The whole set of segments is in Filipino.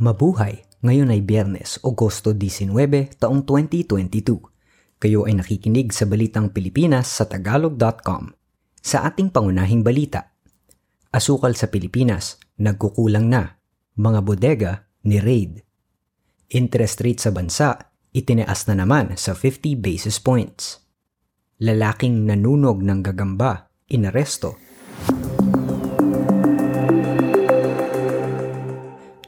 Mabuhay! Ngayon ay Biyernes, Agosto 19, taong 2022. Kayo ay nakikinig sa Balitang Pilipinas sa Tagalog.com. Sa ating pangunahing balita, Asukal sa Pilipinas, nagkukulang na. Mga bodega, ni raid. Interest rate sa bansa, itinaas na naman sa 50 basis points. Lalaking nanunog ng gagamba, inaresto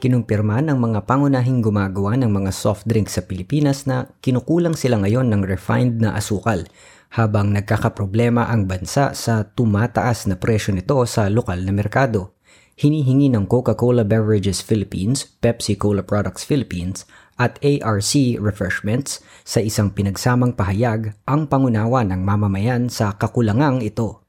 kinumpirma ng mga pangunahing gumagawa ng mga soft drinks sa Pilipinas na kinukulang sila ngayon ng refined na asukal habang nagkakaproblema ang bansa sa tumataas na presyo nito sa lokal na merkado. Hinihingi ng Coca-Cola Beverages Philippines, Pepsi Cola Products Philippines at ARC Refreshments sa isang pinagsamang pahayag ang pangunawa ng mamamayan sa kakulangang ito.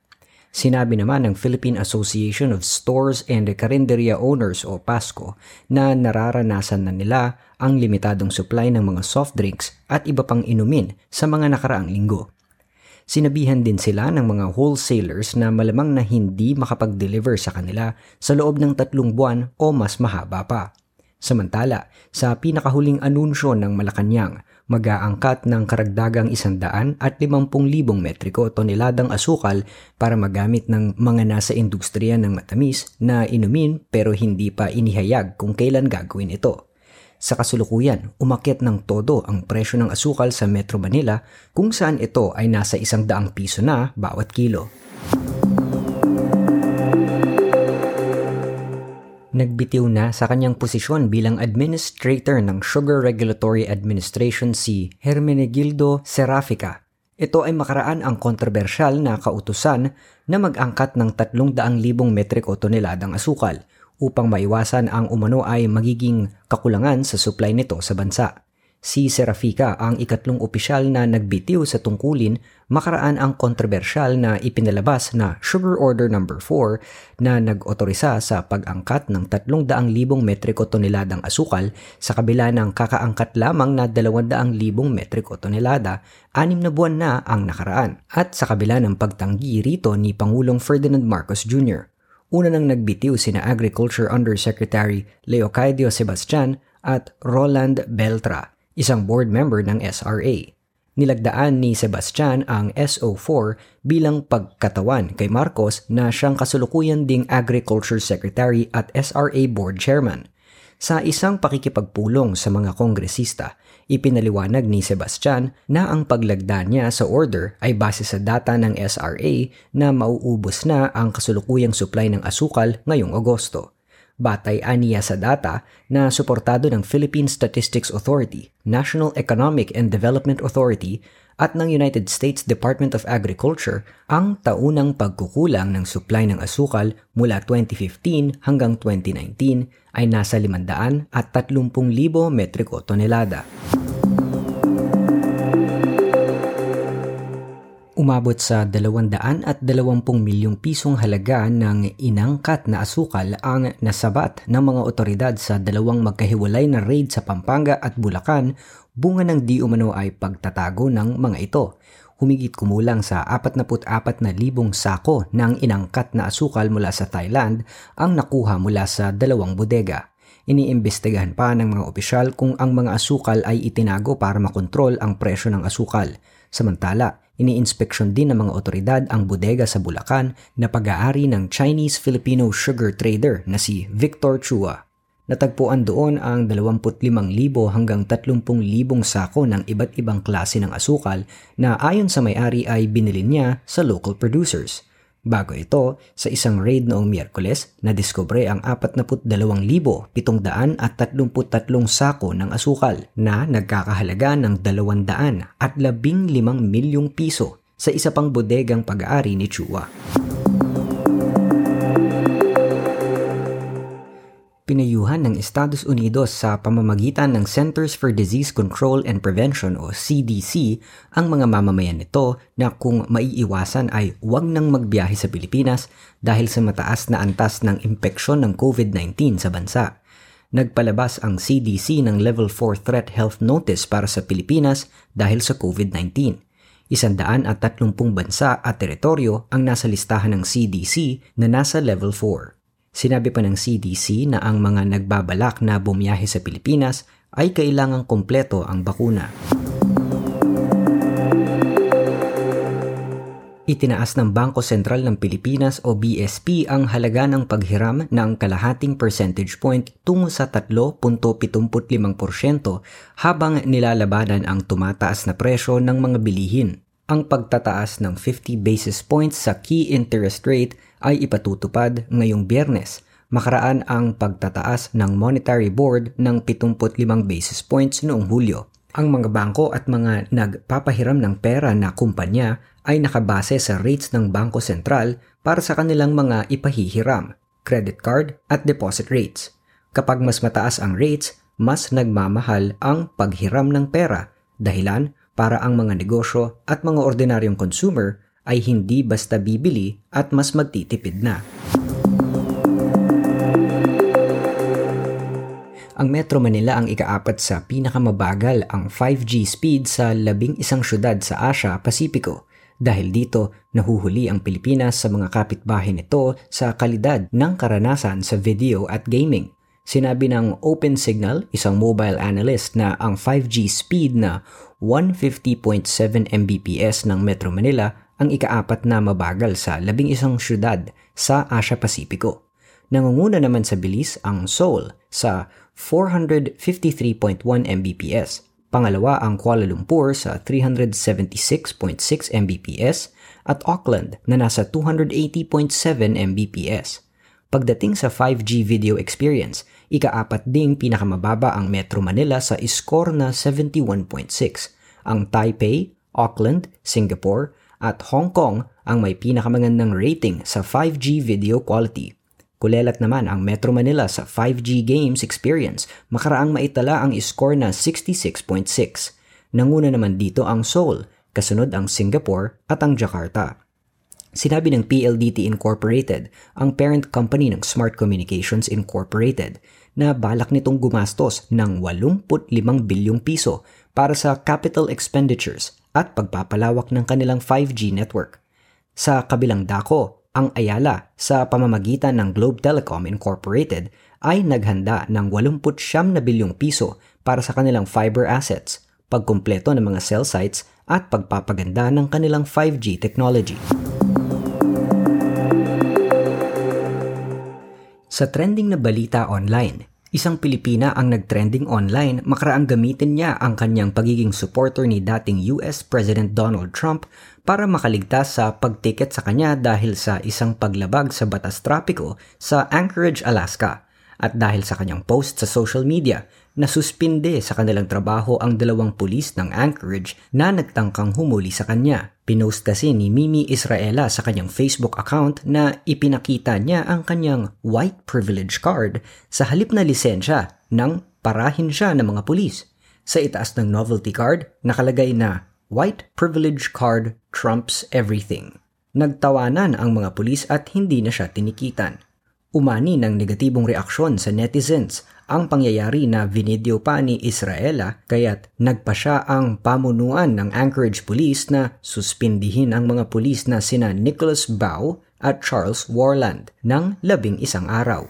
Sinabi naman ng Philippine Association of Stores and Carinderia Owners o PASCO na nararanasan na nila ang limitadong supply ng mga soft drinks at iba pang inumin sa mga nakaraang linggo. Sinabihan din sila ng mga wholesalers na malamang na hindi makapag-deliver sa kanila sa loob ng tatlong buwan o mas mahaba pa. Samantala, sa pinakahuling anunsyo ng Malacanang, mag-aangkat ng karagdagang 100 at 50,000 metriko toneladang asukal para magamit ng mga nasa industriya ng matamis na inumin pero hindi pa inihayag kung kailan gagawin ito. Sa kasulukuyan, umakyat ng todo ang presyo ng asukal sa Metro Manila kung saan ito ay nasa isang daang piso na bawat kilo. Nagbitiw na sa kanyang posisyon bilang administrator ng Sugar Regulatory Administration si Hermenegildo Serafica. Ito ay makaraan ang kontrobersyal na kautusan na mag-angkat ng 300,000 metriko toneladang asukal upang maiwasan ang umano ay magiging kakulangan sa supply nito sa bansa. Si Serafika ang ikatlong opisyal na nagbitiw sa tungkulin makaraan ang kontrobersyal na ipinalabas na Sugar Order No. 4 na nag-otorisa sa pag-angkat ng 300,000 metriko toneladang asukal sa kabila ng kakaangkat lamang na 200,000 metriko tonelada, anim na buwan na ang nakaraan at sa kabila ng pagtanggi rito ni Pangulong Ferdinand Marcos Jr. Una nang nagbitiw sina Agriculture Undersecretary Leocadio Sebastian at Roland Beltra isang board member ng SRA. Nilagdaan ni Sebastian ang SO4 bilang pagkatawan kay Marcos na siyang kasalukuyan ding Agriculture Secretary at SRA Board Chairman. Sa isang pakikipagpulong sa mga kongresista, ipinaliwanag ni Sebastian na ang paglagda niya sa order ay base sa data ng SRA na mauubos na ang kasulukuyang supply ng asukal ngayong Agosto batay aniya sa data na suportado ng Philippine Statistics Authority, National Economic and Development Authority at ng United States Department of Agriculture ang taunang pagkukulang ng supply ng asukal mula 2015 hanggang 2019 ay nasa 500 at 30,000 metriko tonelada. Umabot sa 220 milyong pisong halaga ng inangkat na asukal ang nasabat ng mga otoridad sa dalawang magkahiwalay na raid sa Pampanga at Bulacan bunga ng di umano ay pagtatago ng mga ito. Humigit kumulang sa 44,000 sako ng inangkat na asukal mula sa Thailand ang nakuha mula sa dalawang bodega. Iniimbestigahan pa ng mga opisyal kung ang mga asukal ay itinago para makontrol ang presyo ng asukal. Samantala, Iniinspeksyon din ng mga otoridad ang bodega sa Bulacan na pag-aari ng Chinese-Filipino sugar trader na si Victor Chua. Natagpuan doon ang 25,000 hanggang 30,000 sako ng iba't ibang klase ng asukal na ayon sa may-ari ay binili niya sa local producers – Bago ito, sa isang raid noong Miyerkules, nadiskubre ang 42,733 sako ng asukal na nagkakahalaga ng 200 at 15 milyong piso sa isa pang bodegang pag-aari ni Chua. Pinayuhan ng Estados Unidos sa pamamagitan ng Centers for Disease Control and Prevention o CDC ang mga mamamayan nito na kung maiiwasan ay huwag nang magbiyahe sa Pilipinas dahil sa mataas na antas ng impeksyon ng COVID-19 sa bansa. Nagpalabas ang CDC ng Level 4 Threat Health Notice para sa Pilipinas dahil sa COVID-19. Isandaan at tatlongpung bansa at teritoryo ang nasa listahan ng CDC na nasa Level 4. Sinabi pa ng CDC na ang mga nagbabalak na bumiyahe sa Pilipinas ay kailangang kompleto ang bakuna. Itinaas ng Bangko Sentral ng Pilipinas o BSP ang halaga ng paghiram ng kalahating percentage point tungo sa 3.75% habang nilalabanan ang tumataas na presyo ng mga bilihin. Ang pagtataas ng 50 basis points sa key interest rate ay ipatutupad ngayong biyernes makaraan ang pagtataas ng Monetary Board ng 75 basis points noong Hulyo. Ang mga bangko at mga nagpapahiram ng pera na kumpanya ay nakabase sa rates ng Bangko Sentral para sa kanilang mga ipahihiram, credit card at deposit rates. Kapag mas mataas ang rates, mas nagmamahal ang paghiram ng pera dahilan para ang mga negosyo at mga ordinaryong consumer ay hindi basta bibili at mas magtitipid na. ang Metro Manila ang ikaapat sa pinakamabagal ang 5G speed sa labing isang syudad sa Asia Pasipiko. Dahil dito, nahuhuli ang Pilipinas sa mga kapitbahay nito sa kalidad ng karanasan sa video at gaming. Sinabi ng Open Signal, isang mobile analyst na ang 5G speed na 150.7 Mbps ng Metro Manila ang ikaapat na mabagal sa labing isang syudad sa Asia Pasipiko. Nangunguna naman sa bilis ang Seoul sa 453.1 Mbps. Pangalawa ang Kuala Lumpur sa 376.6 Mbps at Auckland na nasa 280.7 Mbps. Pagdating sa 5G video experience, ikaapat ding pinakamababa ang Metro Manila sa score na 71.6. Ang Taipei, Auckland, Singapore at Hong Kong ang may pinakamagandang rating sa 5G video quality. Kulelat naman ang Metro Manila sa 5G Games experience, makaraang maitala ang score na 66.6. Nanguna naman dito ang Seoul, kasunod ang Singapore at ang Jakarta. Sinabi ng PLDT Incorporated, ang parent company ng Smart Communications Incorporated, na balak nitong gumastos ng 85 bilyong piso para sa capital expenditures at pagpapalawak ng kanilang 5G network. Sa kabilang dako, ang Ayala sa pamamagitan ng Globe Telecom Incorporated ay naghanda ng 89 na bilyong piso para sa kanilang fiber assets, pagkumpleto ng mga cell sites at pagpapaganda ng kanilang 5G technology. Sa trending na balita online, Isang Pilipina ang nagtrending online makaraang gamitin niya ang kanyang pagiging supporter ni dating US President Donald Trump para makaligtas sa pagtiket sa kanya dahil sa isang paglabag sa batas trapiko sa Anchorage, Alaska. At dahil sa kanyang post sa social media, nasuspinde sa kanilang trabaho ang dalawang pulis ng Anchorage na nagtangkang humuli sa kanya. Pinost kasi ni Mimi Israela sa kanyang Facebook account na ipinakita niya ang kanyang white privilege card sa halip na lisensya nang parahin siya ng mga pulis. Sa itaas ng novelty card, nakalagay na White privilege card trumps everything. Nagtawanan ang mga pulis at hindi na siya tinikitan. Umani ng negatibong reaksyon sa netizens ang pangyayari na vinidyo pa ni Israela kaya't nagpa siya ang pamunuan ng Anchorage Police na suspindihin ang mga pulis na sina Nicholas Bao at Charles Warland ng labing isang araw.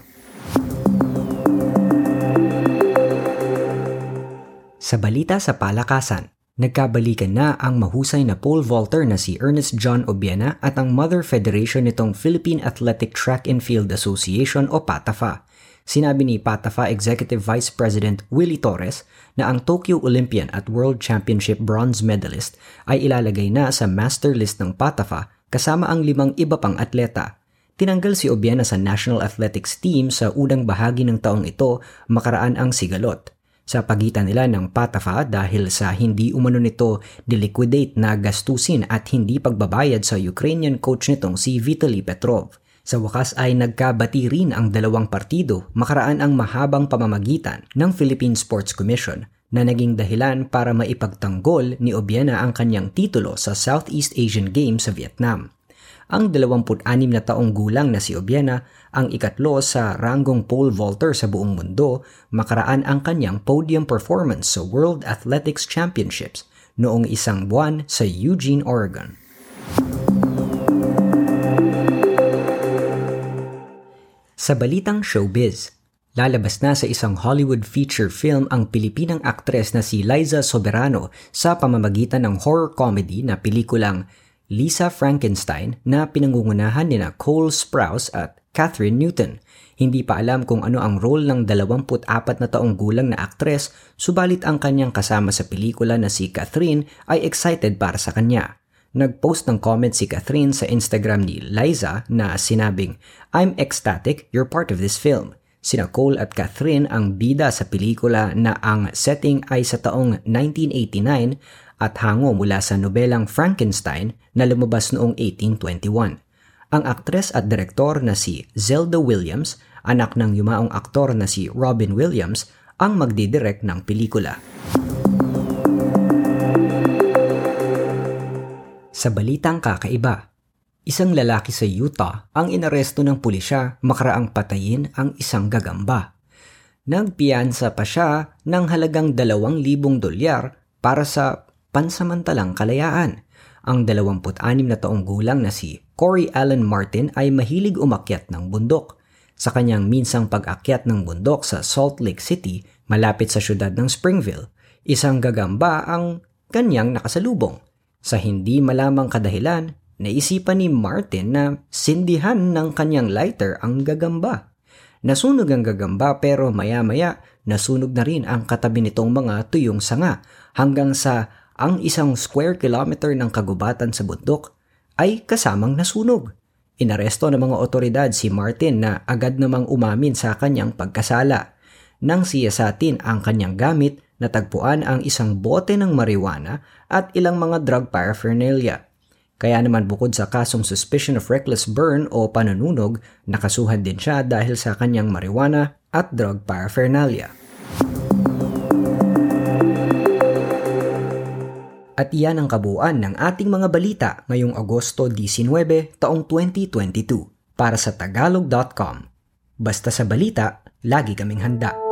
Sa balita sa palakasan, Nagkabalikan na ang mahusay na pole vaulter na si Ernest John Obiena at ang mother federation nitong Philippine Athletic Track and Field Association o PATAFA. Sinabi ni PATAFA Executive Vice President Willie Torres na ang Tokyo Olympian at World Championship bronze medalist ay ilalagay na sa master list ng PATAFA kasama ang limang iba pang atleta. Tinanggal si Obiena sa National Athletics Team sa unang bahagi ng taong ito makaraan ang sigalot sa pagitan nila ng Patafa dahil sa hindi umano nito diliquidate na gastusin at hindi pagbabayad sa Ukrainian coach nitong si Vitaly Petrov. Sa wakas ay nagkabati rin ang dalawang partido makaraan ang mahabang pamamagitan ng Philippine Sports Commission na naging dahilan para maipagtanggol ni Obiena ang kanyang titulo sa Southeast Asian Games sa Vietnam ang 26 na taong gulang na si Obiena ang ikatlo sa ranggong pole vaulter sa buong mundo makaraan ang kanyang podium performance sa World Athletics Championships noong isang buwan sa Eugene, Oregon. Sa balitang showbiz, lalabas na sa isang Hollywood feature film ang Pilipinang aktres na si Liza Soberano sa pamamagitan ng horror comedy na pelikulang Lisa Frankenstein na pinangungunahan ni na Cole Sprouse at Catherine Newton. Hindi pa alam kung ano ang role ng 24 na taong gulang na aktres, subalit ang kanyang kasama sa pelikula na si Catherine ay excited para sa kanya. Nag-post ng comment si Catherine sa Instagram ni Liza na sinabing, I'm ecstatic you're part of this film. Sina Cole at Catherine ang bida sa pelikula na ang setting ay sa taong 1989 at hango mula sa nobelang Frankenstein na lumabas noong 1821. Ang aktres at direktor na si Zelda Williams, anak ng yumaong aktor na si Robin Williams, ang magdidirect ng pelikula. Sa balitang kakaiba, isang lalaki sa Utah ang inaresto ng pulisya makaraang patayin ang isang gagamba. Nagpiyansa pa siya ng halagang 2,000 dolyar para sa pansamantalang kalayaan. Ang 26 na taong gulang na si Corey Allen Martin ay mahilig umakyat ng bundok. Sa kanyang minsang pag-akyat ng bundok sa Salt Lake City, malapit sa syudad ng Springville, isang gagamba ang kanyang nakasalubong. Sa hindi malamang kadahilan, naisipan ni Martin na sindihan ng kanyang lighter ang gagamba. Nasunog ang gagamba pero maya-maya nasunog na rin ang katabi nitong mga tuyong sanga hanggang sa ang isang square kilometer ng kagubatan sa bundok ay kasamang nasunog. Inaresto ng mga otoridad si Martin na agad namang umamin sa kanyang pagkasala. Nang siyasatin ang kanyang gamit, natagpuan ang isang bote ng marijuana at ilang mga drug paraphernalia. Kaya naman bukod sa kasong suspicion of reckless burn o panununog, nakasuhan din siya dahil sa kanyang marijuana at drug paraphernalia. At iyan ang kabuuan ng ating mga balita ngayong Agosto 19, taong 2022 para sa tagalog.com. Basta sa balita, lagi kaming handa.